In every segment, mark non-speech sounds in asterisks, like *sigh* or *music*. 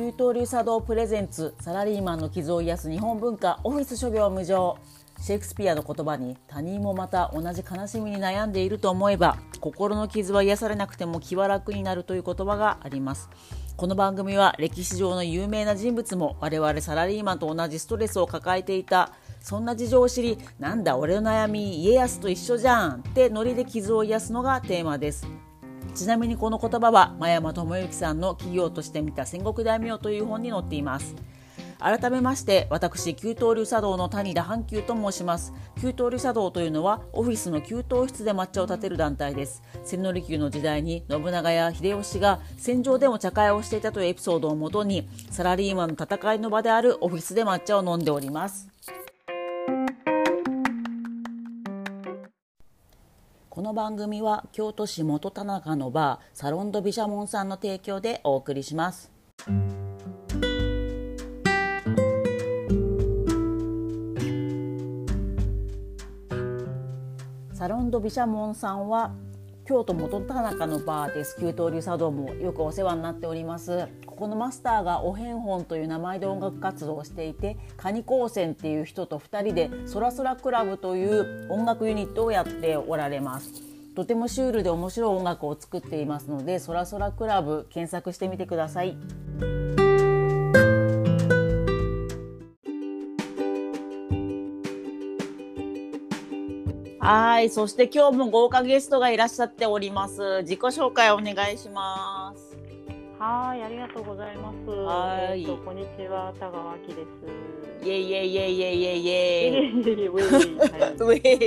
給湯流茶道プレゼンツサラリーマンの傷を癒す日本文化オフィス諸行無常シェイクスピアの言葉に他人もまた同じ悲しみに悩んでいると思えば心の傷は癒されなくても気は楽になるという言葉があります。この番組は歴史上の有名な人物も我々サラリーマンと同じストレスを抱えていたそんな事情を知りなんだ俺の悩み家康と一緒じゃんってノリで傷を癒すのがテーマです。ちなみにこの言葉は真山智之さんの企業として見た戦国大名という本に載っています。改めまして私給湯流茶道の谷田阪急と申します。給湯流茶道というのはオフィスの給湯室で抹茶を立てる団体です。千利休の時代に信長や秀吉が戦場でも茶会をしていたというエピソードをもとにサラリーマンの戦いの場であるオフィスで抹茶を飲んでおります。この番組は京都市元田中のバーサロンドビシャモンさんの提供でお送りします。サロンドビシャモンさんは京都元田中のバーです。旧東流茶道もよくお世話になっております。ここのマスターがおへんほんという名前で音楽活動をしていてカニ高専っていう人と2人でそらそらクラブという音楽ユニットをやっておられます。とてもシュールで面白い音楽を作っていますのでそらそらクラブ検索してみてください。はい、そして今日も豪華ゲストがいらっしゃっております。自己紹介お願いします。はい、ありがとうございます。はい、えっと、こんにちは、田川明です。イエイエイエイエイエイエ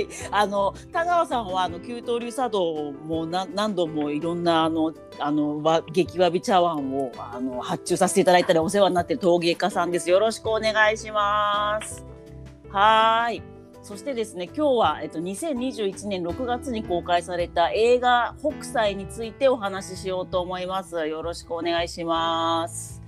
イ。あの田川さんはあの給湯流茶道もな何度もいろんなあのあのわ激わび茶碗をあの発注させていただいたりお世話になっている陶芸家さんです。よろしくお願いします。はい。そしてですね今日は、えっと、2021年6月に公開された映画「北斎」についてお話ししようと思います。よろしくお願いします。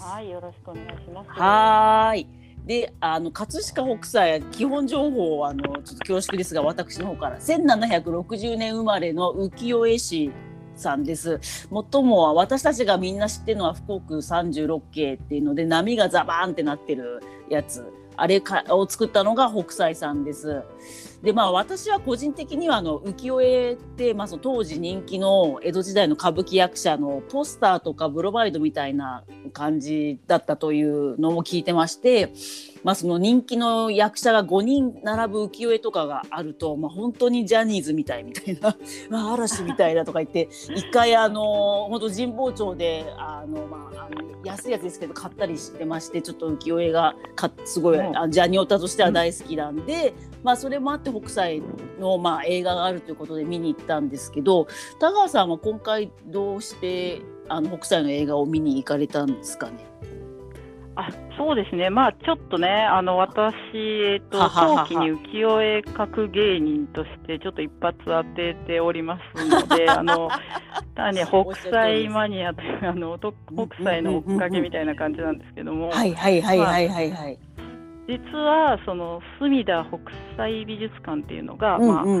はい、よろしくお願いします。はい。で、あの葛飾北斎基本情報をあのちょっと恐縮ですが私の方から1760年生まれの浮世絵師さんです。もっとも私たちがみんな知ってるのは富国三十六景っていうので波がザバーンってなってるやつ。あれかを作ったのが北斎さんです。でまあ私は個人的にはあの浮世絵って、まあ、その当時人気の江戸時代の歌舞伎役者のポスターとかブロマイドみたいな感じだったというのも聞いてまして、まあ、その人気の役者が5人並ぶ浮世絵とかがあると、まあ、本当にジャニーズみたいみたいな、*laughs* まあ、嵐みたいだとか言って一回あの本当神保町であの、まあ、あの安いやつですけど買ったりしてましてちょっと浮世絵がかすごい、あジャニオタとしては大好きなんで、まあ、それもあって北斎の、まあ、映画があるということで見に行ったんですけど田川さんは今回どうしてあの北斎の映画を見に行かれたんですかね？あそうですね、まあ、ちょっとね、あの私、えっと、早期に浮世絵描く芸人として、ちょっと一発当てておりますので、*laughs* あの単に北斎マニアという、あの北斎の追っかけみたいな感じなんですけども。はいはいはいはいはい、はい。実はその隅田北斎美術館っていうのが、まあ、ちょっ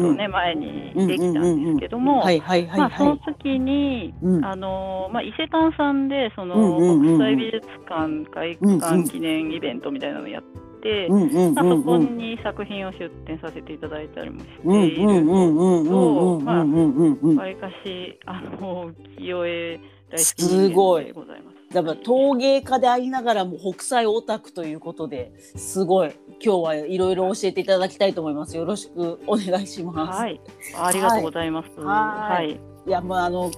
とね前にできたんですけども、まあその時に、うん、あのまあ伊勢丹さんでその北斎美術館開館記念イベントみたいなのをやって。まあ、そこに作品を出展させていただいたりもしているのと、まあ、わりかしあの浮世絵大好きでございます。だから陶芸家でありながらも北斎オタクということですごい今日はいろいろ教えていただきたいと思います。よろしくお願いします。はい、ありがとうございます。はい。はいいやもうあの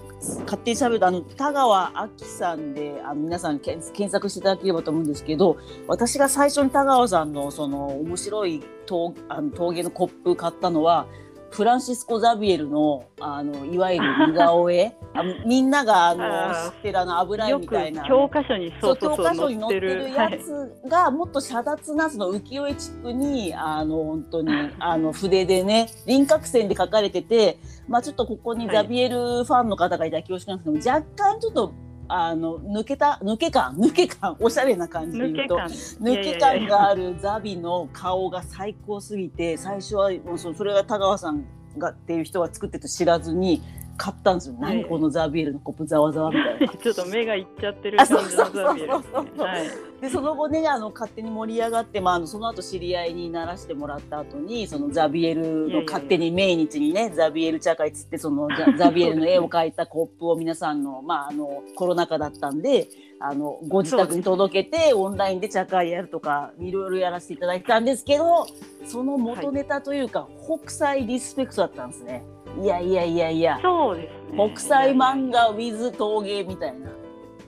勝手に喋るとあの田川亜紀さんであの皆さん検索していただければと思うんですけど私が最初に田川さんのその面白い陶あの陶芸のコップ買ったのはフランシスコ・ザビエルのあのいわゆる似顔絵？*laughs* あみんながあの知ってるあの油絵みたいな。教科書にそう教科書に載ってるやつがもっと遮奪なその浮世絵チックにあの本当にあの筆でね輪郭線で描かれてて、まあ、ちょっとここにザビエルファンの方がいたら恐縮なんですけど、若干ちょっとあの抜けた抜け感抜け感おしゃれな感じで言うと。抜け感。があるザビの顔が最高すぎて最初はもうそれが田川さんがっていう人が作ってと知らずに買ったんですよ、はい、何このザビエルのコップざわざわみたいな。*laughs* ちょっと目がいっちゃってる感じのザビエル、でその後ねあの勝手に盛り上がって、まあ、あのその後知り合いにならしてもらった後にそのザビエルの勝手に命日にねザビエル茶会つってそのザ *laughs* ビエルの絵を描いたコップを皆さんの,、まあ、あのコロナ禍だったんであのご自宅に届けてオンラインで茶会やるとかいろいろやらせていただいたんですけどその元ネタというか、はい、北斎リスペクトだったんですね。いやいやいやいや。そうです、ね、北斎漫画 with 陶芸みたいな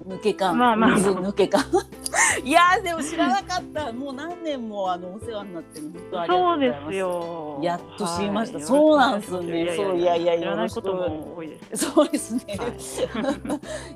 抜け感、まあまあ、水抜け感。*laughs* いやでも知らなかった。もう何年もあのお世話になってる本当ありがとうございます。そうですよ。やっと知りました、はい、そうなんですね。そういやいやいことも多いです。そうですね、は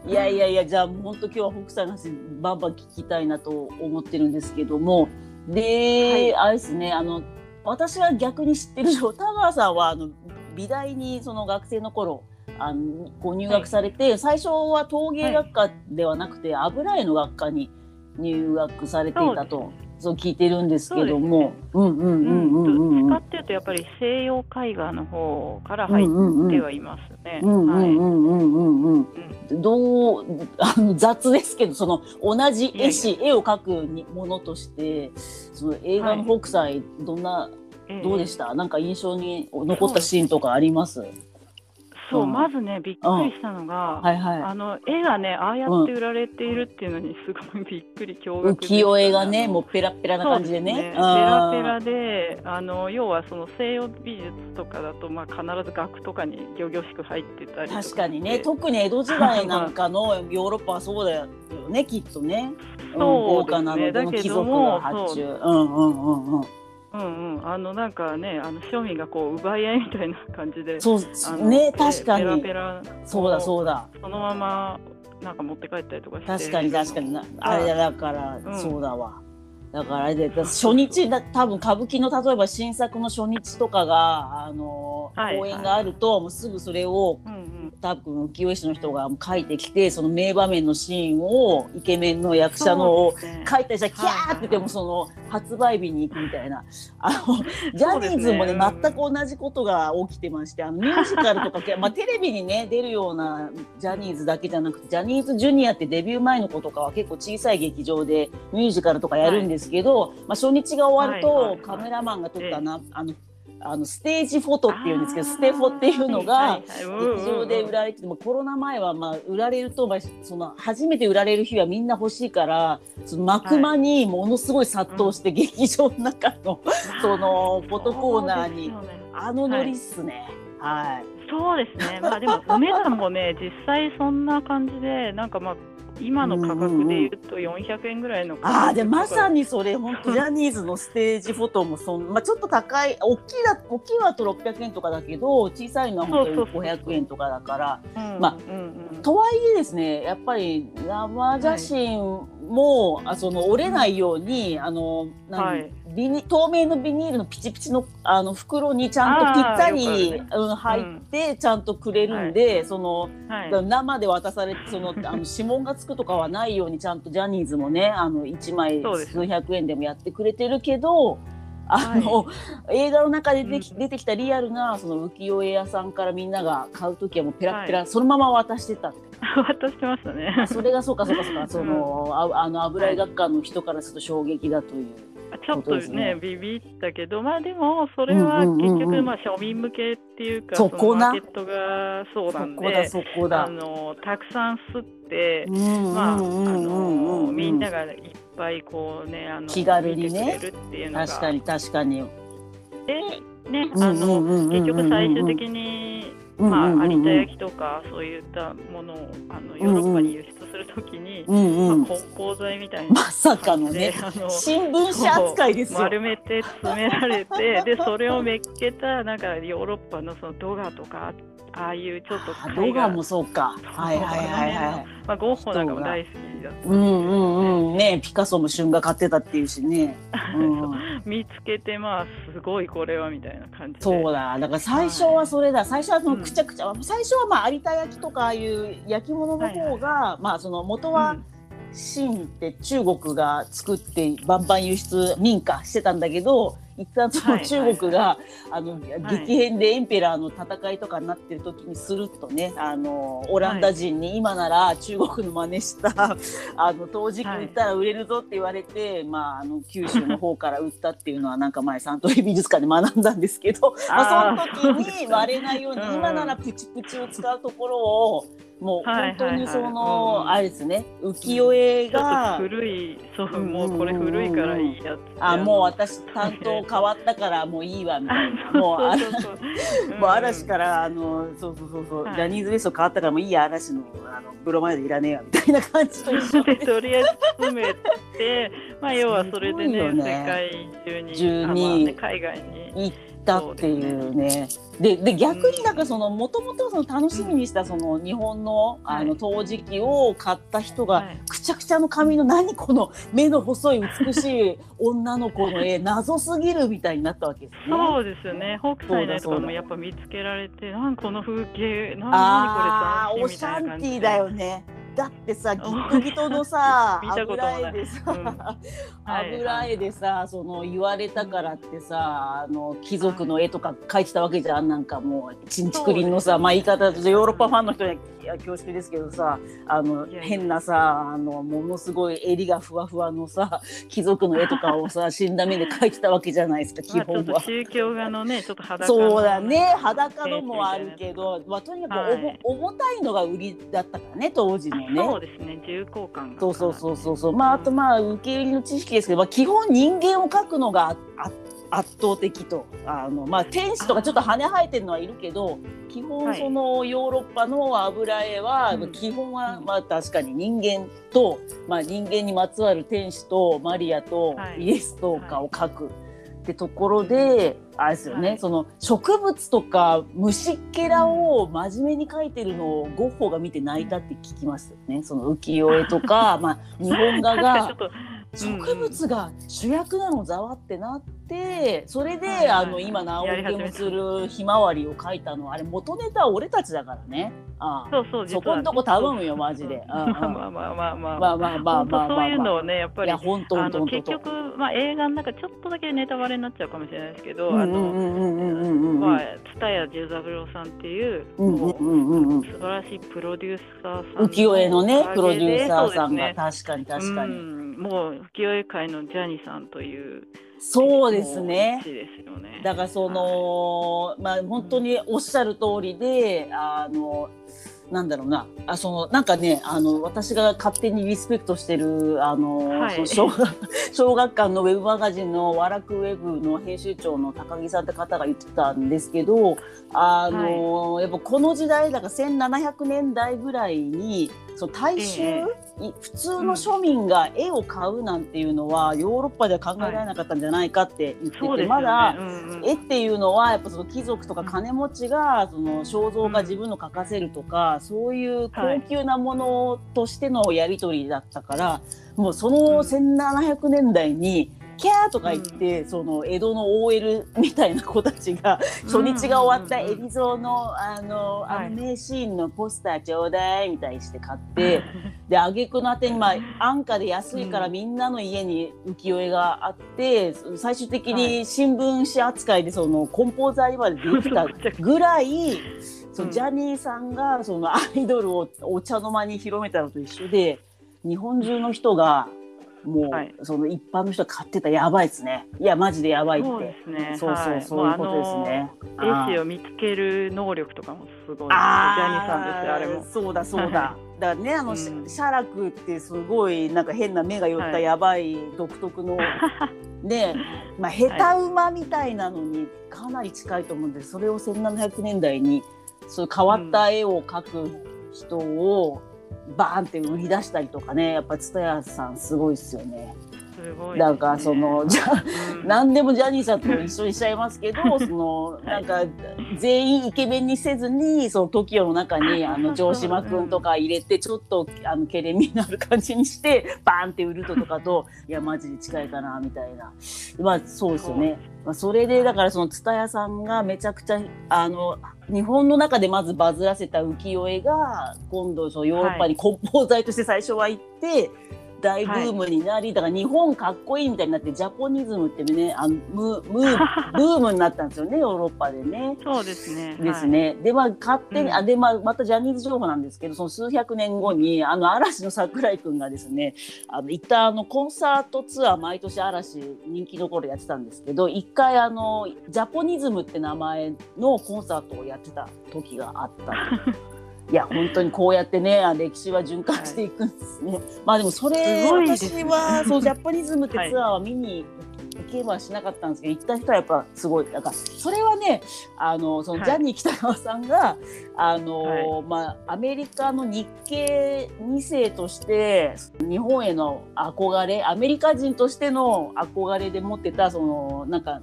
い、*laughs* いやいやいやじゃあ本当今日は北斎の話バンバン聞きたいなと思ってるんですけども。で、はい、あれですねあの私は逆に知ってる田川さんはあの美大にその学生の頃あのこう入学されて、はい、最初は陶芸学科ではなくて、油絵の学科に入学されていたと。そう聞いてるんですけども、うんうんうんうんうん。使っていうとやっぱり西洋絵画の方から入ってはいますね。うんうんうんうんうんうん。どうあの雑ですけどその同じ絵師絵を描くものとしてその映画の北斎どんな、どうでした？なんか印象に残ったシーンとかあります？そう、うん、まずね、びっくりしたのが、はいはい、あの絵がね、ああやって売られているっていうのに、すごいびっくり、驚愕浮世絵がね、もうペラペラな感じでね。ね。ペラペラで、あの要はその西洋美術とかだと、まあ、必ず額とかにぎょぎょしく入ってたり確かにね、特に江戸時代なんかのヨーロッパはそうだよね、きっとね。そうですね、だけども、うんうんうんうん。うんうん、あのなんかね、あの庶民がこう奪い合いみたいな感じで、そうね、確かに。ペラペラそうだそうだ。そのままなんか持って帰ったりとかして。確かに確かにあれだから、うん、そうだわ。だからで初日だ多分歌舞伎の例えば新作の初日とかがあの、はい、公演があると、もうすぐそれを、うん多分浮世絵師の人が書いてきてその名場面のシーンをイケメンの役者のを書いたりしたら、キャーって言ってもその発売日に行くみたいな。あのジャニーズもね全く同じことが起きてましてあのミュージカルとか、*laughs* まあ、テレビにね出るようなジャニーズだけじゃなくてジャニーズジュニアってデビュー前の子とかは結構小さい劇場でミュージカルとかやるんですけど、はい、まあ、初日が終わると、カメラマンが撮ったな、あのあのステージフォトっていうんですけどステフォっていうのが劇場で売られててもコロナ前はまあ売られるとその初めて売られる日はみんな欲しいからその幕間にものすごい殺到して劇場の中のそのフォトコーナーにあのノリっすね。はい、そうですね。まあでもお値段もね実際そんな感じでなんかまあ今の価格でいうと400円ぐらいのああでまさにそれ本当ジャニーズのステージフォトもそん、まあ、ちょっと高い大きいだ大きいはと600円とかだけど小さいのは本当に500円とかだから。まあ、とはいえですねやっぱり生写真も、はい、あその折れないようにあの何、はい、ビニ透明のビニールのピチピチのあの袋にちゃんとぴったり、ね、うん、入ってちゃんとくれるんで、はい、その、生で渡されてそのあの指紋がつくとかはないようにちゃんとジャニーズもねあの1枚数百円でもやってくれてるけど。あの、はい、映画の中で出てき,、出てきたリアルなその浮世絵屋さんからみんなが買う時はもうペラペラ、はい、そのまま渡してた *laughs* 渡してましたね。それがそうかそうかそうかその、うん、ああの油絵学科の人からすると衝撃だという。ちょっとね、ね、ビビったけど、まあでも、それは結局、まあ庶民向けっていうか、そこマーケットがそうなんで、そこだあのたくさん吸って、まあ、あのみんながいっぱいこうね、あの気軽にね、確かに確かに。で、ね、あの、結局最終的にまあ、有田焼とかそういったものをあのヨーロッパに輸出するときに、うんうん、まあ、梱包材みたいなまさかのねあの新聞紙扱いですよ。丸めて詰められてでそれをめっけたなんかヨーロッパのそのドガとかああいうちょっとドガもそうか。はいはいはいはい、まあ、ゴッホなんかも大好きだった、うんうんうん。ねピカソも春画買ってたっていうしね、*laughs* うん、見つけてまあすごいこれはみたいな感じそうだ。だから最初はそれだ、はい、最初はそのくちゃくちゃ、うん、最初はまあ有田焼とかああいう焼き物の方が、はいはい、まあその元は、秦って中国が作ってバンバン輸出民家してたんだけど一旦その中国が、あの激変でエンペラーの戦いとかになってる時にするとねあのオランダ人に今なら中国の真似した、あの陶磁器売ったら売れるぞって言われて、まああの九州の方から売ったっていうのはなんか前サントリー美術館で学んだんですけど、まあその時に割れないように今ならプチプチを使うところをもう本当にその、あれですね浮世絵が、古いそうもうこれ古いからいいやつあもう私担当変わったからもういいわみたいな。もうあもう嵐からあのそうそうそう。そう、ジャニーズ WEST 変わったからもういいや嵐のあのブロマイドいらねえやみたいな感じと一緒でとりあえず詰めてまあ要はそれでね世界中に海外に。行ったっていうね。でで逆になんかそのもともとその楽しみにしたその日本のあの陶磁器を買った人が、くちゃくちゃの髪の何この目の細い美しい女の子の絵謎すぎるみたいになったわけですね。そうですよね。北斎のとかもやっぱ見つけられてなんこの風景何何これ楽しみみたいな感じ。オシャンティーだよね。だってさギトギトのさ *laughs* 油絵でさ、うん、油絵でさその言われたからってさあの貴族の絵とか描いてたわけじゃん。なんかもうちんちくりんのさ、まあ言い方ヨーロッパファンの人には恐縮ですけどさあの変なさあのものすごい襟がふわふわのさ *laughs* 貴族の絵とかをさ *laughs* 死んだ目で描いてたわけじゃないですか基本は。宗教画のねちょっと裸そうだね裸のもあるけど、まあ、とにかく、はい、重たいのが売りだったからね当時のね。そうですね重厚感そうそうそうそうそう。まああとまあ受け入れの知識ですけど、まあ、基本人間を描くのが圧倒的とあのまあ天使とかちょっと羽生えてるのはいるけど基本そのヨーロッパの油絵は、はい、基本はまあ確かに人間と、まあ、人間にまつわる天使とマリアとイエスとかを描く。はいってところであれですよね、はい、その植物とか虫っけらを真面目に描いてるのをゴッホが見て泣いたって聞きますよね。その浮世絵とか、*laughs* まあ、日本画が植物が主役なのざわってなってそれで、あの今直受けもするひまわりを描いたの。あれ元ネタは俺たちだからね。あそうそうそこんとこ頼むよマジで。*laughs* まあまあまあまあまあ。まあまあまあまあそういうのをねやっぱり。結局まあ映画の中ちょっとだけネタバレになっちゃうかもしれないですけどあのまあ蔦屋十三郎さんっていう素晴らしいプロデューサーさん浮世絵のねプロデューサーさんが。確かに確かに。もう浮世絵界のジャニーさんというそうですね。だからその、はい、まあ本当におっしゃる通りで、あのなんだろうな。あそのなんかねあの私が勝手にリスペクトしてるあの、はい、小学 *laughs* 小学館のウェブマガジンのワラクウェブの編集長の高木さんって方が言ってたんですけどあの、はい、やっぱこの時代だから1700年代ぐらいにそう大衆、えー、普通の庶民が絵を買うなんていうのは、うん、ヨーロッパでは考えられなかったんじゃないかって言ってて、はい、まだ、うんうん、絵っていうのはやっぱその貴族とか金持ちがその肖像画自分の描かせるとか、うん、そういう高級なものとしてのやり取りだったから、もうその1700年代にキャーとか言って、うん、その江戸の OL みたいな子たちが初日が終わった海老蔵のあのあの名シーンのポスターちょうだいみたいにして買って、で挙句のあてにまあ安価で安いからみんなの家に浮世絵があって最終的に新聞紙扱いでその梱包材までできたぐらい。そジャニーさんがそのアイドルをお茶の間に広めたのと一緒で日本中の人がもう、はい、その一般の人が買ってたやばいですね。いやマジでやばいって。そうですね。そうそう、はい、そういうことですね。絵師を見つける能力とかもすごい。ジャニーさんですあれも。そうだそうだ。だからねあの、うん、写楽ってすごいなんか変な目が寄ったやばい独特の、はい、ねまあ下手馬みたいなのにかなり近いと思うんでそれを1700年代にそう変わった絵を描く人を、うんバーンって売り出したりとかねやっぱ蔦屋さんすごいっすよね。すごい、ね、だからそのじゃ、うん、何でもジャニーさんと一緒にしちゃいますけど *laughs* そのなんか全員イケメンにせずにその TOKIO の中にあの城島君とか入れてちょっとあのケレミになる感じにしてバーンって売るととかと *laughs* いやマジで近いかなみたいな。まあそうですよね。まあ、それでだからその蔦屋さんがめちゃくちゃあの日本の中でまずバズらせた浮世絵が今度そのヨーロッパに梱包材として最初は行って、はい、大ブームになり、はい、だから日本かっこいいみたいになってジャポニズムってねあのムム *laughs* ブームになったんですよねヨーロッパでね。そうですね。ですね。はい、でまあ勝手に、うん、あでまあまたジャニーズ情報なんですけどその数百年後にあの嵐の桜井君がですねあの一旦あのコンサートツアー毎年嵐人気の頃やってたんですけど一回あのジャポニズムって名前のコンサートをやってた時があった。*laughs* いや本当にこうやってね歴史は循環していくんですね。はい、まあでもそれ私はそうジャパニズムってツアーは見に行けばしなかったんですけど、行った人はやっぱすごい。だからそれはねあのそのジャニー喜多川さんが、はい、あの、はい、まあアメリカの日系2世として日本への憧れアメリカ人としての憧れで持ってたそのなんか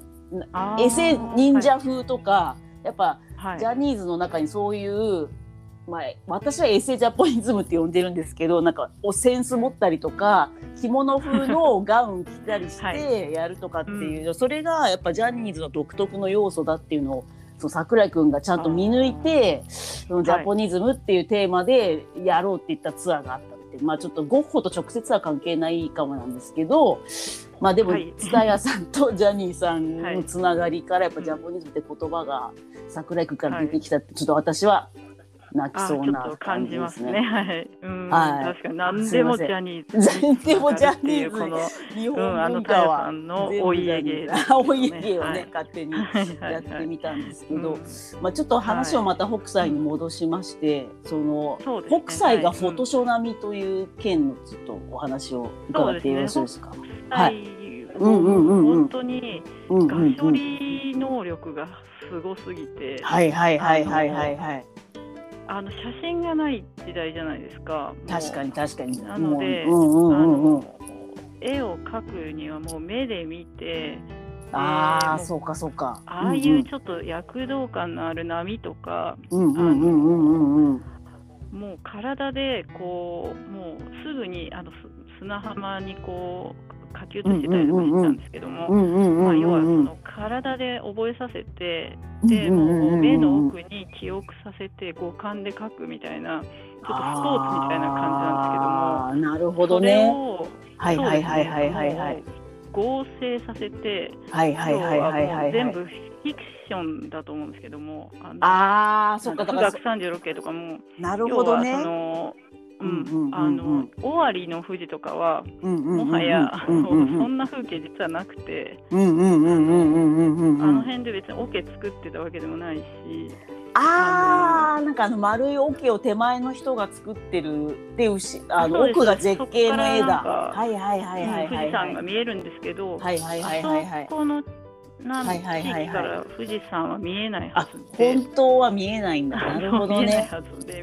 エセ忍者風とか、やっぱ、ジャニーズの中にそういうまあ、私はエセジャポニズムって呼んでるんですけどなんかお扇子持ったりとか着物風のガウン着たりしてやるとかっていう、はいうん、それがやっぱジャニーズの独特の要素だっていうのをその桜井君がちゃんと見抜いてそのジャポニズムっていうテーマでやろうっていったツアーがあったって、まあちょっとゴッホと直接は関係ないかもなんですけどまあでも蔦屋さんとジャニーさんのつながりからやっぱジャポニズムって言葉が桜井君から出てきたってちょっと私は泣きそうな感じですね。すね。はい、うん、はい、確かに何でもジャニーズ。何でもジャニーズ。この日本文化は、うん、のお家芸、ね、お家芸をね、はい、勝手にやってみたんですけど、まあちょっと話をまた北斎に戻しまして、その、ね、北斎がフォトショ並みという件のちょっとお話を伺ってよろしいですか？はい。うんうんうんうん、本当にガ処理能力がすごすぎて、はいはいはいはいはいはい。あの写真がない時代じゃないですか。確かに確かに。なので、うんうんうんうん、絵を描くにはもう目で見て。ああ、そうかそうか。ああいうちょっと躍動感のある波とか、もう体でこうもうすぐにあの砂浜にこう書き写してたりとかしてたんですけども要はその体で覚えさせてでもう目の奥に記憶させて五感で書くみたいなちょっとスポーツみたいな感じなんですけどもなるほどね。はいはいはいはいはいはい。合成させて、はいはいはいはいはい、全部フィクションだと思うんですけども、ああ、そっかだから。三十六系とかも、なるほどね。あの尾張の富士とかはもはやそんな風景実はなくてあの辺で別に桶作ってたわけでもないしああなんかあの丸い桶を手前の人が作ってるっていうしあの奥が絶景の絵だはいはいはいはい富士山が見えるんですけどはいはいはいはいはいそこのなん地域から富士山は見えないはずで、本当は見えないんだ。なるほどね。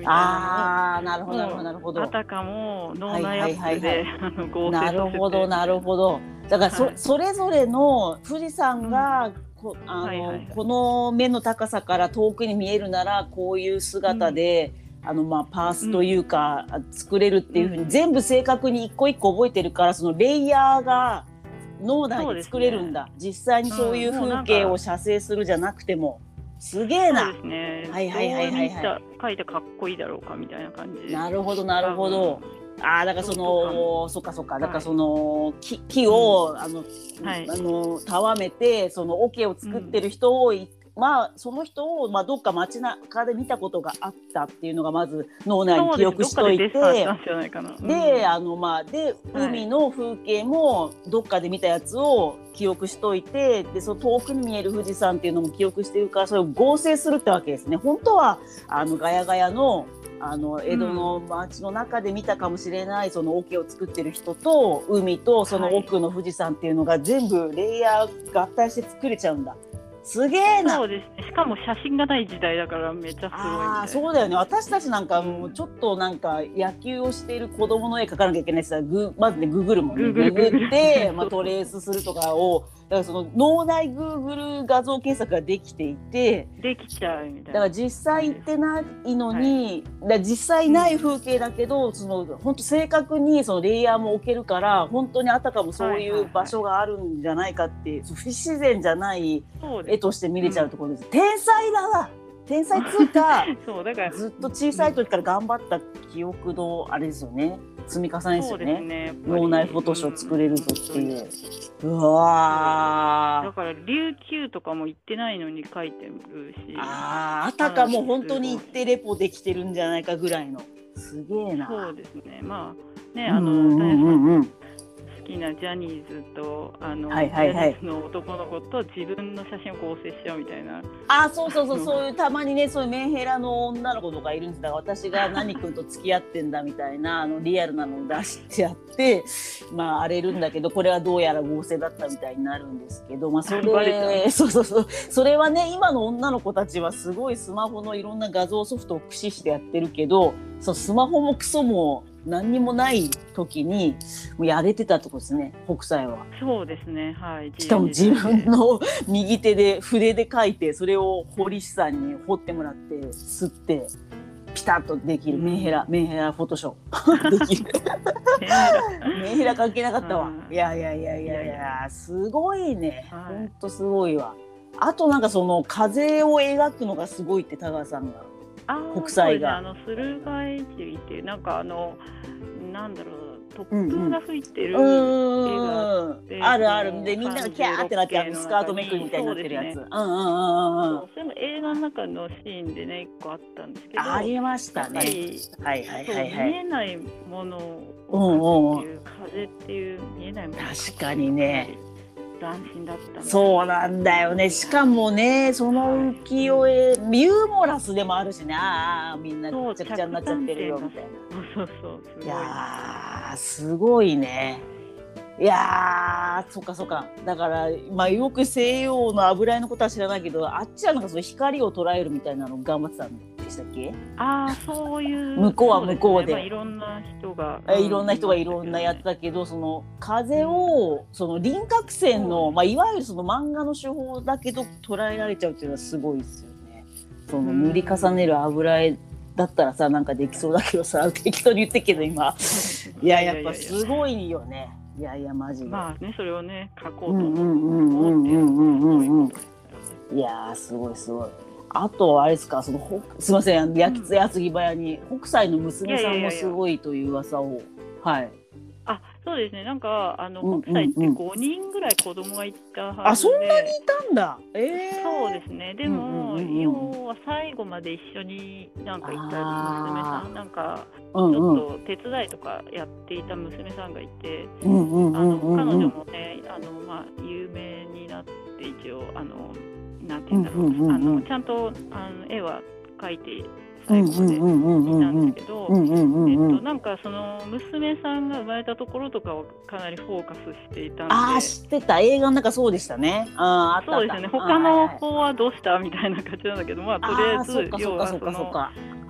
ああ、なるほどな。るほどなるほど。あたかも脳内アップで、*laughs* なるほどなるほど。だからそ、はい、それぞれの富士山が、こあの、はいはいはい、この目の高さから遠くに見えるならこういう姿で、うん、あのまあパースというか、うん、作れるっていうふうに、全部正確に一個一個覚えてるからそのレイヤーが脳内で作れるんだ、ね、実際にそういう風景を写生するじゃなくても、すげえな。ね、はいはいはいはい、はい。書いてかっこいいだろうかみたいな感じ。なるほどなるほど。ああだからそのそっかそっかだからその木木を、あの、はい、あのたわめてその桶を作ってる人をまあその人を、まあ、どっか街中で見たことがあったっていうのがまず脳内に記憶しといてであのまあで海の風景もどっかで見たやつを記憶しといてでその遠くに見える富士山っていうのも記憶してるからそれを合成するってわけですね。本当はあのガヤガヤのあの江戸の町の中で見たかもしれない、その桶を作ってる人と海とその奥の富士山っていうのが全部レイヤー合体して作れちゃうんだ。すげえな。そうです。ねしかも写真がない時代だからめっちゃすごいあそうだよね。私たちなんかもうちょっとなんか野球をしている子供の絵描かなきゃいけないしグまずねググるもんね。ググってまあ、トレースするとかをだからその脳内グーグル画像検索ができていてできちゃうみたいな。だから実際行ってないのに、はい、実際ない風景だけど、うん、その本当正確にそのレイヤーも置けるから本当にあたかもそういう場所があるんじゃないかって、不自然じゃない絵として見れちゃうところです、うん、天才だな天才通貨 *laughs* そうだから。ずっと小さい時から頑張った記憶のあれですよね。積み重ねですよね。ね。脳内フォトショー作れるぞっていう、うん、うわだから琉球とかも行ってないのに書いてるし。あああたかも本当に行ってレポできてるんじゃないかぐらいの。すげえな。そうですね。まあねあの、うんうんうんきなジャニーズとあの、はいはいはい、の男の子と自分の写真を合成しちゃうみたいな。あそうそうそうそういうたまにねそういうメンヘラの女の子とかいるんですだから私が何君と付き合ってんだみたいな *laughs* あのリアルなのを出してやってまあ荒れるんだけどこれはどうやら合成だったみたいになるんですけどまあそれそうそうそう。それはね今の女の子たちはすごいスマホのいろんな画像ソフトを駆使してやってるけどそうスマホもクソも何にもない時にもうやれてたとこですね北斎は。そうですねはいしかも自分の *laughs* 右手で筆で書いてそれを堀師さんに彫ってもらって吸ってピタッとできるメンヘラメンヘラフォトショー。*laughs* できる。メンヘラ。関係なかったわ、いやいやいやいやいやすごいね、ほんとすごいわ。あとなんかその風を描くのがすごいって田川さんが国際が。あの駿河エイってなんかあのなんだろう突風が吹いてるうんうん、あるあるでみんながキャーってなってスカートめくりみたいになってるやつ。そう、ね、うんうんうんうん。それも映画の中のシーンでね一個あったんですけど。ありましたね。はいはいはいはい。見えないものをっていう風っていう見えないもの。確かにね。斬新だったそうなんだよね。しかもねその浮世絵、はい、ユーモラスでもあるしね。ああみんなめちゃくちゃになっちゃってるよみたいな。そうそういやすごいね。いやそっかそっか。だからまあよく西洋の油絵のことは知らないけどあっちはなんかその光を捉えるみたいなの頑張ってたんでしたっけ？ああそういう *laughs* 向こうは向こうで、ねまあ、いろんな人がいろんな人がいろんなやってたけどその風をその輪郭線の、まあ、いわゆるその漫画の手法だけど捉えられちゃうっていうのはすごいですよね。その塗り重ねる油絵だったらさなんかできそうだけどさ *laughs* 適当に言ってけど今 *laughs* いややっぱすごいよね。いやいやマジで。まあねそれをね書こうと思って。いやすごいすごい。あとあれですかそのすみませんやつやつぎ早に。北斎の娘さんもすごいという噂を。はい。あそうですね。なんかあの、北斎って5人ぐらい子供がいたはずで。あそんなにいたんだ、えー、そうですね。でも、要は最後まで一緒になんかいた娘さんなんかちょっと手伝いとかやっていた娘さんがいて、あの彼女もねあの、まあ、有名になって一応あのなんていうんだろう,、あのちゃんとあの絵は描いて最後まで見たんですけど、えっと、なんかその娘さんが生まれたところとかをかなりフォーカスしていたんであ知ってた映画の中そうでしたねあそうですね他の方はどうしたみたいな感じなんだけどまあとりあえず要はその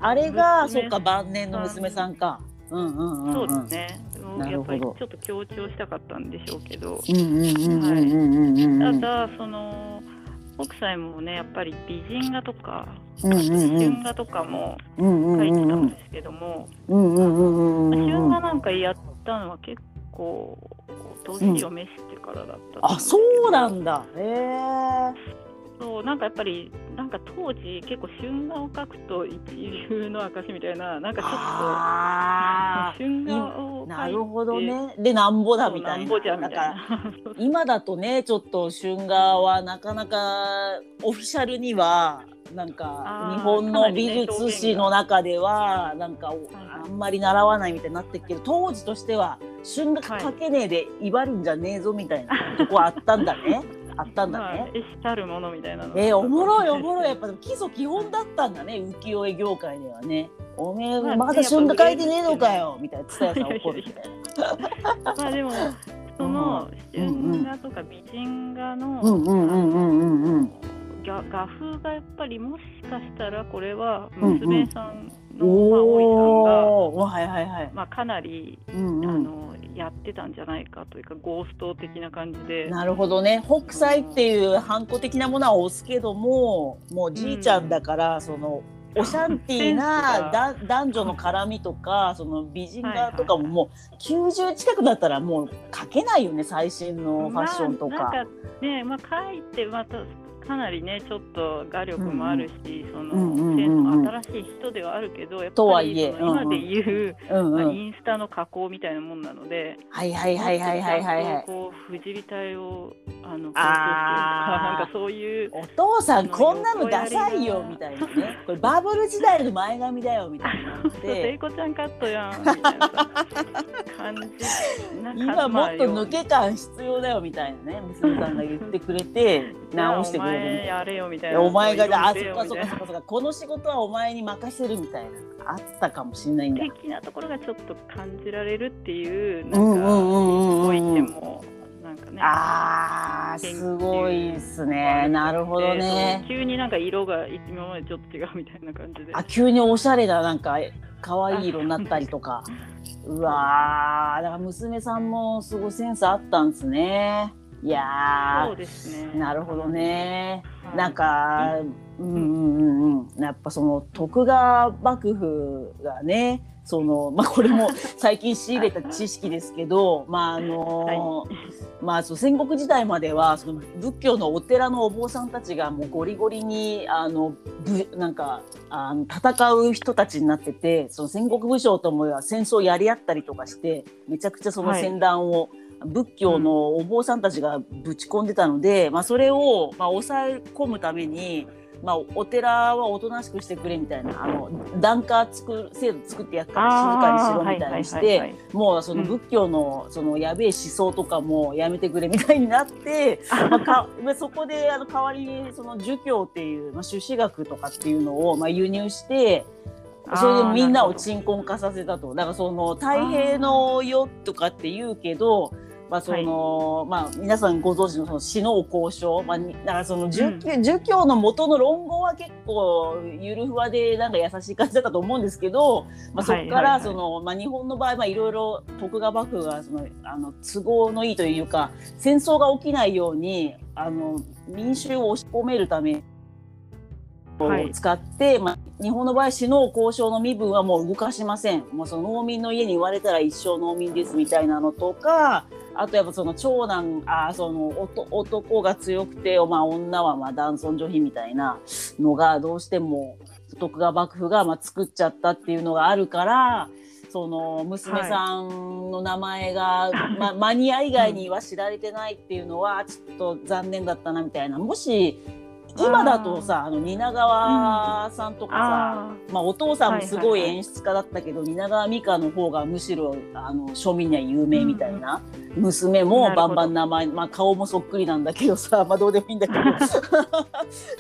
あれがそうか晩年の娘さんか。うんうんうん、そうですね。やっぱりちょっと強調したかったんでしょうけど、ただその北斎もねやっぱり美人画とか、うんうんうん、春画とかも描いてたんですけども、春画なんかやったのは結構年を召してからだった、あそうなんだ。へえそうなんかやっぱりなんか当時結構春画を描くと一流の証みたいななんかちょっと春画をなるほどね。でなんぼだみたいな。なんか今だとねちょっと春画はなかなかオフィシャルにはなんか日本の美術史の中ではなんかあんまり習わないみたいになってるけど当時としては春画描けねえで威張るんじゃねえぞみたいなとこはあったんだね。*laughs* あったんだね。エシたるものみたいなの。えー、おもろいおもろいやっぱ基礎基本だったんだね浮世絵業界ではね。おめえまだ旬が書いてねえのかよ *laughs* みたいな蔦屋さん怒るみたいな。まあでもその春画とか美人画の画風がやっぱりもしかしたらこれは娘さんの、まあ、大井さんが、はいはいはい。まあ、かなり、うんうん、あのやってたんじゃないかというかゴースト的な感じで。なるほどね。北斎っていうハンコ的なものは押すけどももうじいちゃんだから、うん、そのオシャンティーなだ男女の絡みとかその美人画とかももう90近くだったらもう描けないよね最新のファッションとか。まあ、なんかねまあ描いてまたかなりねちょっと画力もあるし、うん、その、性の新しい人ではあるけどやっぱり今で言う、うんうん、インスタの加工みたいなもんなので、はいはいはいはいはい。はい、はい、こう富士リ体をあのあなんかそういうお父さんこんなのダサいよみたいなね。これバブル時代の前髪だよみたいな *laughs* 聖子ちゃんカットやんみたいな感じ今もっと抜け感必要だよみたいなね娘さんが言ってくれて *laughs* 直してくれるやれよみたいなお前があそっかそっかそっかそっか。この仕事はお前に任せるみたいな。あったかもしれないんだ。的なところがちょっと感じられるっていうなんかご意見もなんかねああすごいですね。なるほどね。急になんか色が今までちょっと違うみたいな感じで。あ急におしゃれななんか可愛い色になったりとか。*laughs* うわだから娘さんもすごいセンスあったんですねいやそうですね。なるほどね、はい、なんかうんうんうんうん。やっぱその徳川幕府がねそのまあこれも *laughs* 最近仕入れた知識ですけどまああのはい、まあその戦国時代まではその仏教のお寺のお坊さんたちがもうゴリゴリにあのぶなんかあの戦う人たちになっててその戦国武将とも戦争やり合ったりとかしてめちゃくちゃその戦乱を、はい仏教のお坊さんたちがぶち込んでたので、うん、まあ、それをまあ抑え込むために、まあ、お寺はおとなしくしてくれみたいなあの檀家作制度作ってやっから静かにしろみたいにして、もうその仏教のそのやべえ思想とかもやめてくれみたいになって、まあ、か *laughs* そこであの代わりにその儒教っていう、まあ、朱子学とかっていうのをまあ輸入して。それでみんなを鎮魂化させたと。だからその太平の世とかって言うけどまあその、はい、まあ皆さんご存知のその死の交渉、まあだからその儒教,、儒教の元の論語は結構ゆるふわでなんか優しい感じだったと思うんですけど、まあそこからその、まあ日本の場合まあいろいろ徳川幕府がそのあの都合のいいというか戦争が起きないようにあの民衆を押し込めるためを使って、はい、まあ、日本の場合死の交渉の身分はもう動かしません。もうその農民の家に言われたら一生農民ですみたいなのとかあとやっぱその長男あその男が強くて、まあ、女はまあ男尊女卑みたいなのがどうしても徳川幕府がまあ作っちゃったっていうのがあるからその娘さんの名前が、はい、ま、マニア以外には知られてないっていうのはちょっと残念だったなみたいな。もし今だとさあの蜷川さんとかさ、うん、まあ、お父さんもすごい演出家だったけど、蜷川美香の方がむしろあの庶民には有名みたいな、うん、娘もバンバン名前、まあ、顔もそっくりなんだけどさ、*laughs* まあ、どうでもいいんだけど。*laughs*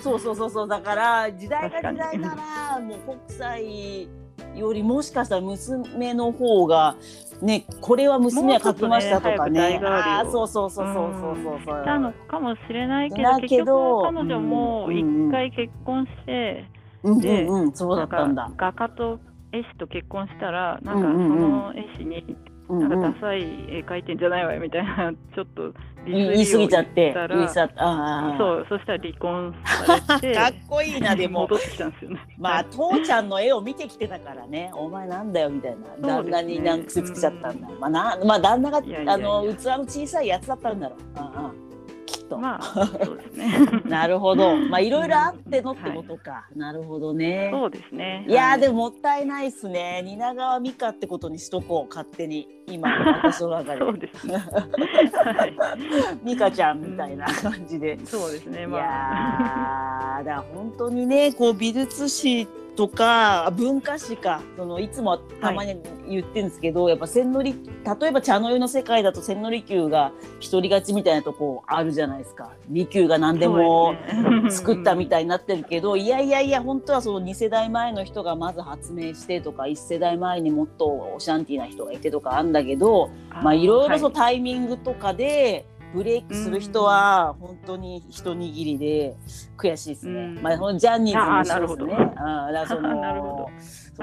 そうそうそうそうだから時代が時代ならもう国際よりもしかしたら娘の方がね、これは娘は書きましたとかね。ねあそうそうそうそうそうそうそう。たのかもしれないけど、結局彼女も一回結婚して、うん、で、うんうん、そうだったんだ。画家と絵師と結婚したら、なんかその絵師になんかダサい絵描いてんじゃないわよみたいな *laughs* ちょっと言い過ぎちゃってそうそしたら離婚されて *laughs* かっこいいなでも。戻ってきたんですよね。*laughs* まあ父ちゃんの絵を見てきてたからね。お前なんだよみたいな、旦那にな癖つけちゃったんだ、まあなまあ旦那があの器の小さいやつだったんだろう、うんうんと。まあ、そうですね。*laughs* なるほど。まあ、いろいろあってのってことか。はい、なるほどね。そうですね。いや、でももったいないですね。蜷川美香ってことにしとこう、勝手に。今、私の中で。そうです、ね。はい。美香ちゃんみたいな感じで。そうですね。まあ。いやだ本当にね、こう美術史とか文化史かそのいつもたまに言ってるんですけど、はい、やっぱ千利例えば茶の湯の世界だと千利休が独り勝ちみたいなとこあるじゃないですか。利休が何でも作ったみたいになってるけど、ね、いやいやいや本当はその2世代前の人がまず発明してとか1世代前にもっとオシャンティーな人がいてとかあるんだけどまあいろいろそのタイミングとかで。ブレイクする人は本当に一握りで悔しいですね。まあ、ジャニーズも一緒ですね。あだ *laughs* その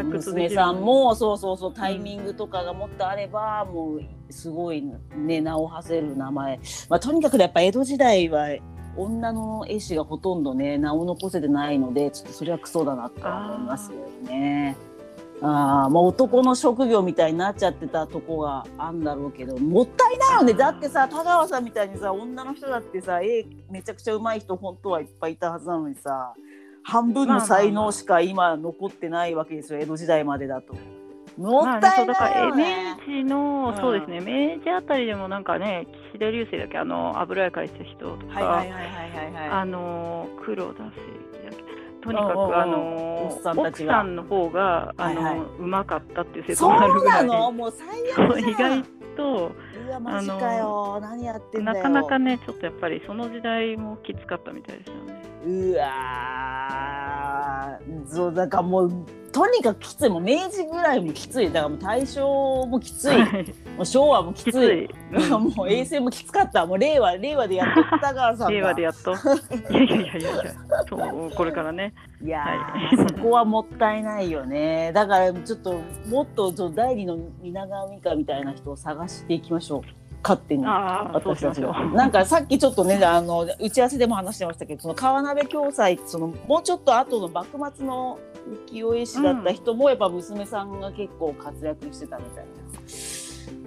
娘さんもそうそうそうタイミングとかがもっとあれば、もうすごいね名を馳せる名前、まあ、とにかくやっぱ江戸時代は女の絵師がほとんどね名を残せてないのでちょっとそれはクソだなと思いますけどね。あまあ男の職業みたいになっちゃってたとこがあんだろうけどもったいないよねだってさ田川さんみたいにさ女の人だってさ絵めちゃくちゃ上手い人本当はいっぱいいたはずなのにさ半分の才能しか今残ってないわけですよ江戸時代までだと。もったいないよね。明治の、うん、そうですね明治あたりでもなんかね岸田流星だっけあの油絵描いてた人とかあの黒田正とにかくあの奥さんの方があの、はい。はい、うまかったっていう説もあるぐらい。もう最悪 *laughs* 意外とあの何やってなかなかねちょっとやっぱりその時代もきつかったみたいですよね。うわそうだからもうとにかくきつい。もう明治ぐらいもきつい。だからもう大正もきつい、もう昭和もきつい。もう衛星もきつかった。もう令和令和でやっとったからさ。*laughs* 令和でやっと。*laughs* いやいやいやいや。そうこれからね。いや、はい、そこはもったいないよね。だからちょっともっとちょ第二の皆川美香みたいな人を探していきましょう。勝手に。私たちが。なんかさっきちょっとねあの打ち合わせでも話してましたけどその川鍋共済そのもうちょっと後の幕末の浮世絵師だった人も、やっぱ娘さんが結構活躍してたみたいな。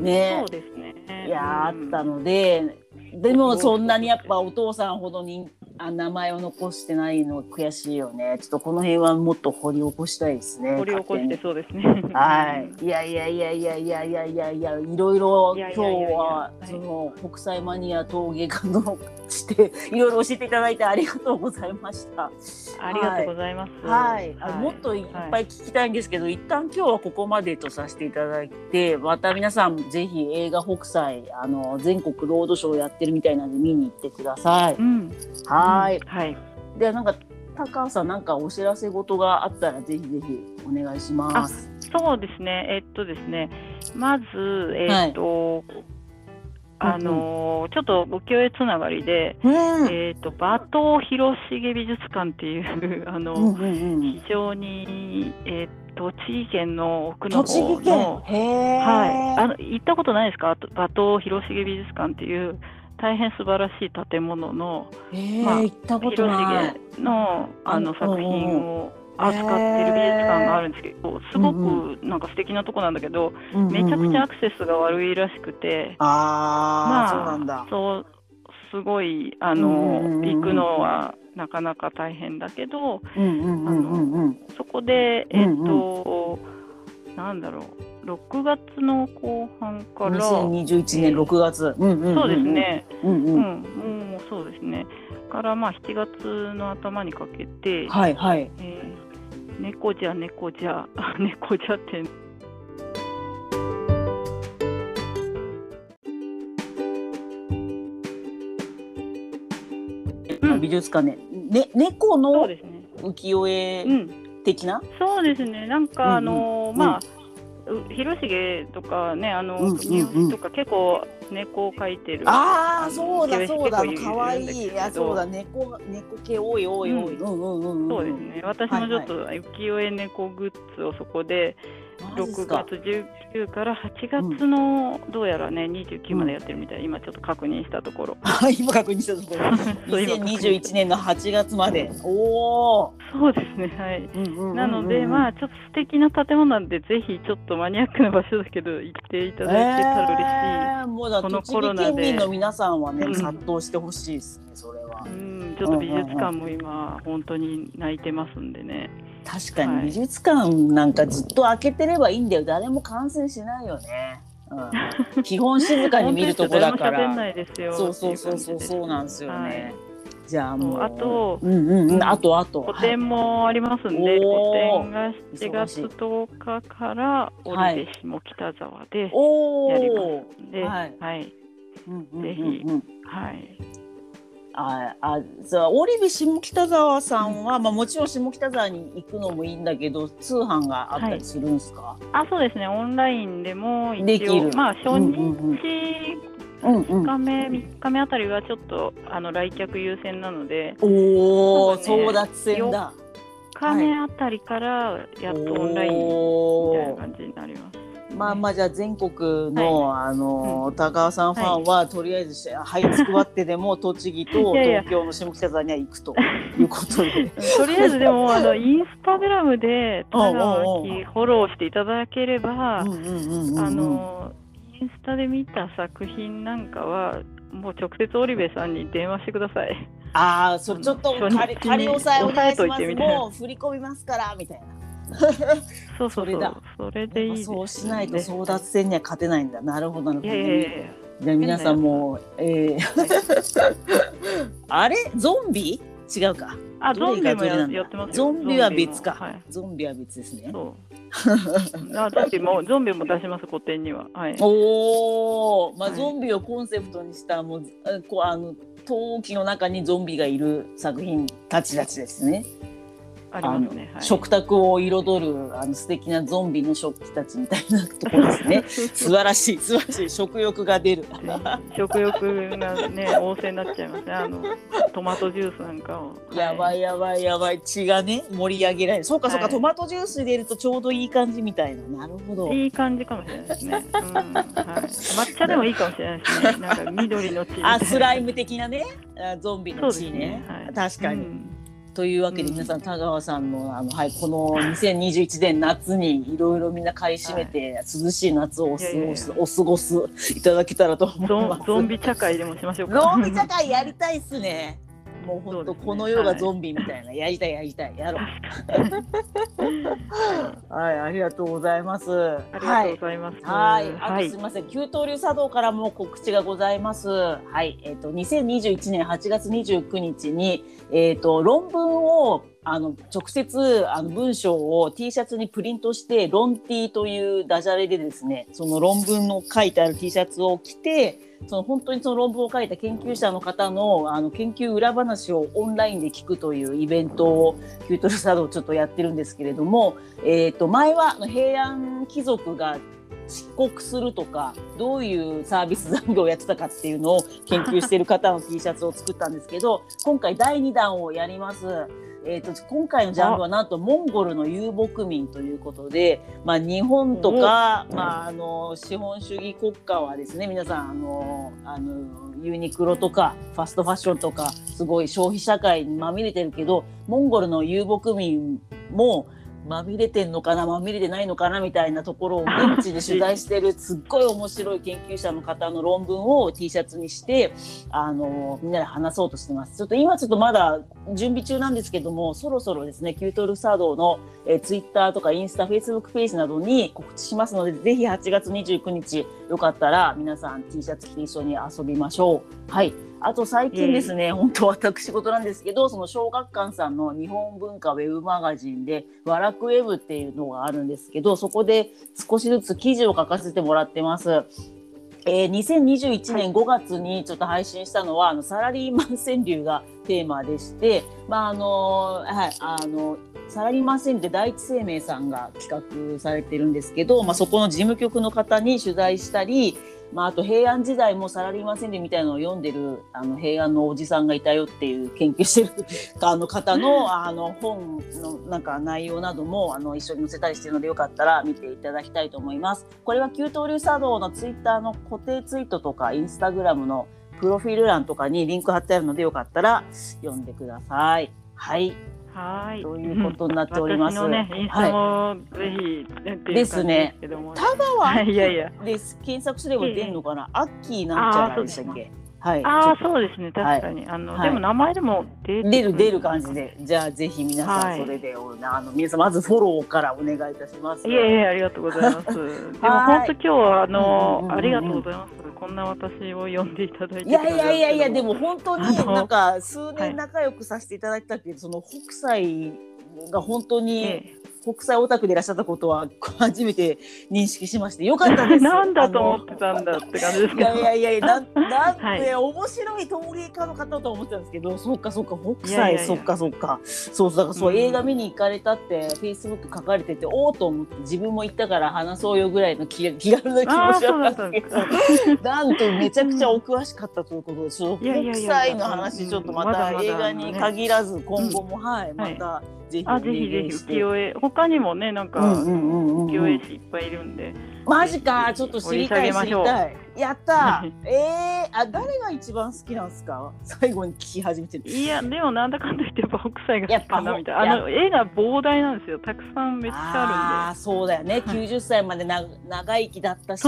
ね、そうですね。いや、あったので。でもそんなにやっぱお父さんほどにあ名前を残してないの悔しいよね。ちょっとこの辺はもっと掘り起こしたいですね。掘り起こしてそうですね。はい。いやいやいやいやいやいやいやいやいろいろ今日はその国際マニア陶芸家のして *laughs* いろいろ教えていただいてありがとうございました。ありがとうございます。はい。はい、もっといっぱい聞きたいんですけど、はい、一旦今日はここまでとさせていただいて、また皆さんぜひ映画北斎あの全国ロードショーやってるみたいなんで見に行ってください。うん、はい、うん、はい。ではなんか高橋さんなんかお知らせ事があったらぜひぜひお願いします。そうですね。えっとですね。まずえっと、はい。あのー、ちょっと浮世絵つながりで、うん、えっ、ー、と馬頭広重美術館っていう *laughs* あの、うんうんうん、非常にえっ、ー、栃木県の奥の方のはい。あの行ったことないですか？馬頭広重美術館っていう大変素晴らしい建物の、まあ、広重のあの作品を扱ってる美術館があるんですけど、すごくなんか素敵なとこなんだけど、うんうん、めちゃくちゃアクセスが悪いらしくて、あまあそうなんだ。そうすごいあの、うんうん、行くのはなかなか大変だけど、そこでえっ、ー、と、うん。うん、なんだろう。6月の後半から。2021年6月、そうですね、うんうん、うん、もうそうですね。からまあ7月の頭にかけて、はいはい、えー猫じゃ猫じゃ *laughs* 猫じゃって。美術館ね、ね猫の浮世絵的な？そうですね、なんかあのーうんうん、まあ、広重とかね、あの、うんうんうん、とか結構猫を描いてる。ああ、そうだそうだ、可愛いい。いや、そうだ、猫猫系多い多い多い。そうですね。私もちょっと浮世絵猫グッズをそこで。6月19から8月の、どうやらね29までやってるみたい、今ちょっと確認したところ。*laughs* 今確認したところ。*laughs* 2021年の8月まで。おおそうですねはい、なのでまあちょっと素敵な建物なんでぜひちょっとマニアックな場所だけど行っていただけたら嬉しい、えー、もうだこのコロナで。の皆さんはね、殺到してほしいですねそれは。うん。ちょっと美術館も今、本当に泣いてますんでね確かに。美術館なんかずっと開けてればいいんだよ。誰も感染しないよね。うん、*laughs* 基本静かに見るとこだから。そうそうそうそう。そうなんですよね。はい。じゃあもう。あと、うんうんうん、あとあと。個展もありますんで、個展が7月10日から織部下北沢でやりますんで、はい、はい、ぜひ、はい。ああそう織部下北沢さんは、まあ、もちろん下北沢に行くのもいいんだけど通販があったりするんですか、はい、あそうですね。オンラインでも一応まあ初日、2日目、3日目あたりはちょっとあの来客優先なのでおお、ね、争奪戦だ。4日目あたりからやっとオンラインみたいな感じになります。まあまあじゃあ全国の、はい、あの、うん、高川さんファンは、はい、とりあえずはいつくばってでも *laughs* 栃木と東京の下北沢には行くと。*laughs* いうことで。とりあえずでもあのインスタグラムで田川明フォローしていただければ、あのインスタで見た作品なんかはもう直接織部さんに電話してください。ああ、それちょっと仮仮押さえお願いします。もう振り込みますからみたいな。そうそうそれだ。それでいい、そうしないと争奪戦には勝てないんだ。なるほどなるほど。じゃあ皆さんもえー、あれ？ゾンビ？違うか。あゾンビもやってますゾンビは別か。はい、ゾンビは別ですね。あゾンビもゾンビも出します古典には。はい、おお、まあ、ゾンビをコンセプトにしたもうこうあの陶器の中にゾンビがいる作品たちたちですね。ありますね、はい、食卓を彩るあの素敵なゾンビの食器たちみたいなところですね。*laughs* 素晴らしい素晴らしい食欲が出る。*laughs* 食欲がね旺盛になっちゃいますね。あのトマトジュースなんかを、やばいやばいやばい。血がね盛り上げられる。そうかそうか、はい、トマトジュース入れるとちょうどいい感じみたいな。なるほど。いい感じかもしれないですね、うんはい、抹茶でもいいかもしれないですね。*laughs* なんか緑の血あスライム的なねゾンビの血ね、ね。はい、確かに、うんというわけで皆さん、田川さんのあの、はい、この2021年夏にいろいろみんな買い占めて、はい、涼しい夏をお過ごすお過ごすいただけたらと思います。ゾンビ茶会でもしましょうか。ゾンビ茶会やりたいっすね。もう本当、この世がゾンビみたいな、やりたいやりたいやろう。*laughs* はい、ありがとうございます。ありがとうございます。はい、あとすみません、給湯流茶道からも告知がございます。はい、えっ、ー、と2021年8月29日にえっ、ー、と論文をあの直接あの文章を T シャツにプリントして論 T というダジャレでですねその論文の書いてある T シャツを着てその本当にその論文を書いた研究者の方のあの研究裏話をオンラインで聞くというイベントをキュートルサードをちょっとやってるんですけれども、えー、と前は平安貴族が漆黒するとかどういうサービス残業をやってたかっていうのを研究している方の T シャツを作ったんですけど今回第2弾をやります。えーと、今回のジャンルはなんとモンゴルの遊牧民ということで、まあ、日本とか、まあ、あの資本主義国家はですね皆さんあのあのユニクロとかファストファッションとかすごい消費社会にまみれてるけどモンゴルの遊牧民もまみれてんのかなまみれてないのかなみたいなところを *laughs* 現地で取材してるすっごい面白い研究者の方の論文を T シャツにしてあのみんなで話そうとしてます。ちょっと今ちょっとまだ準備中なんですけどもそろそろですねキュートルサードの、えー、ツイッターとかインスタフェイスブックページなどに告知しますのでぜひ8月29日よかったら皆さん T シャツ着て一緒に遊びましょう。はいあと最近ですね、本当私事なんですけど、その小学館さんの日本文化ウェブマガジンで、ワラクウェブっていうのがあるんですけど、そこで少しずつ記事を書かせてもらってます。えー、2021年5月にちょっと配信したのは、はい、あのサラリーマン川柳がテーマでして、まああのはい、あのサラリーマン川柳で第一生命さんが企画されてるんですけど、まあ、そこの事務局の方に取材したり、まあ、あと平安時代もサラリーマン川柳みたいなのを読んでるあの平安のおじさんがいたよっていう研究してるあの方のあの本のなんか内容などもあの一緒に載せたりしてるのでよかったら見ていただきたいと思います。これは給湯流茶道のツイッターの固定ツイートとかインスタグラムのプロフィール欄とかにリンク貼ってあるのでよかったら読んでください。はい。はい。ということになっております。ね、インスタもぜひ、ね、ですね。田川いやいやで検索すれば出るのかな？アッキーなんちゃらでしたっけ？はい。ああ、そうですね。確かに。あの、でも名前でも出る出る感じで、じゃあぜひ皆さんそれで、あの皆さんまずフォローからお願いいたします。いえいえありがとうございます。でも本当今日はあのありがとうございます。こんな私を呼んでいただいていやいやいやいやでも本当になんか数年仲良くさせていただいたっていう、その北斎が本当に国際オタクでいらっしゃったことは初めて認識しましてよかったです。*laughs* なんだと思ってたんだって感じですけど。いやいやいやなん *laughs* なんて、はい、面白い陶芸家の方と思ってたんですけど、そっかそっか北斎そっかそっか。そうだからそう、うん、映画見に行かれたってフェイスブック書かれてておおと思って自分も行ったから話そうよぐらいの気気軽な気持ちだったんですけど、なんとめちゃくちゃお詳しかったということで、その北斎の話ちょっとまた映画に限らず今後もはい。また。ぜひあぜひぜひ浮世絵。他にもねなんか浮世絵師いっぱいいるんでマジかちょっと知りたい知りたい。やった *laughs* えー、あ誰が一番好きなんですか？最後に聞き始めていやでもなんだかんだ言ってやっぱ北斎が好きかなみたいな。あの絵が膨大なんですよ。たくさんめっちゃあるんで。あそうだよね。90歳までな長生きだったし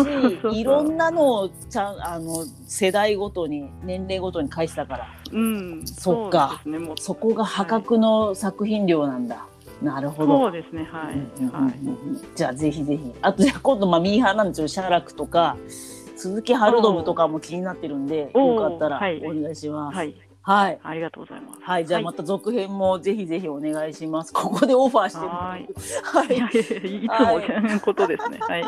いろんなのをちゃんあの世代ごとに年齢ごとに返したから。うん。そっか。そ,、ね、そこが破格の作品量なんだ、はいなるほど。そうですね。はい。はい、じゃあぜひぜひ。あとじゃあ今度まあミーハーなんですよ。シャーラクとか鈴木ハルドムとかも気になってるんで、よかったらお願いします。はい。はい。ありがとうございます。はい。じゃあまた続編もぜひぜひお願いします。*laughs* ここでオファーしてはい。はい。いつもことですね。はい。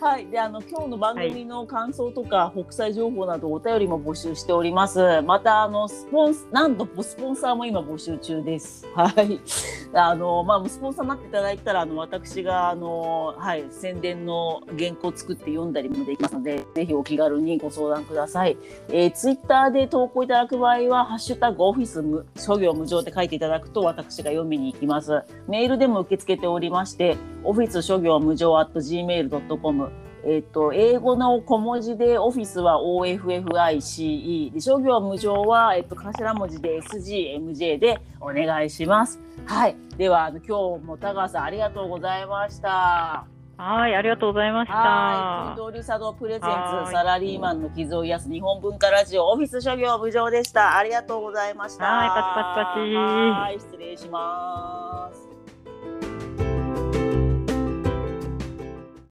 はい。*laughs* で、あの今日の番組の感想とか、北斎情報などお便りも募集しております。またあのスポンスなんとスポンサーも今募集中です。はい。あのまあスポンサーになっていただいたらあの私があのはい宣伝の原稿を作って読んだりもできますので、ぜひお気軽にご相談ください。えー、ツイッターで投稿いただく場合はは、ハッシュタグオフィス無諸行無常って書いていただくと、私が読みに行きます。メールでも受け付けておりまして、オフィス諸行無常 at gmail.com。えっ、と、英語の小文字で、オフィスは OFFICE。で、諸行無常は、えっ、と、頭文字で SGMJ でお願いします。はい。では、今日も田川さんありがとうございました。はい、ありがとうございました。はい、通り茶道プレゼンツサラリーマンの傷を癒す日本文化ラジオオフィス諸行無常でした。ありがとうございました。はい、パチパチパチ。はい、失礼します。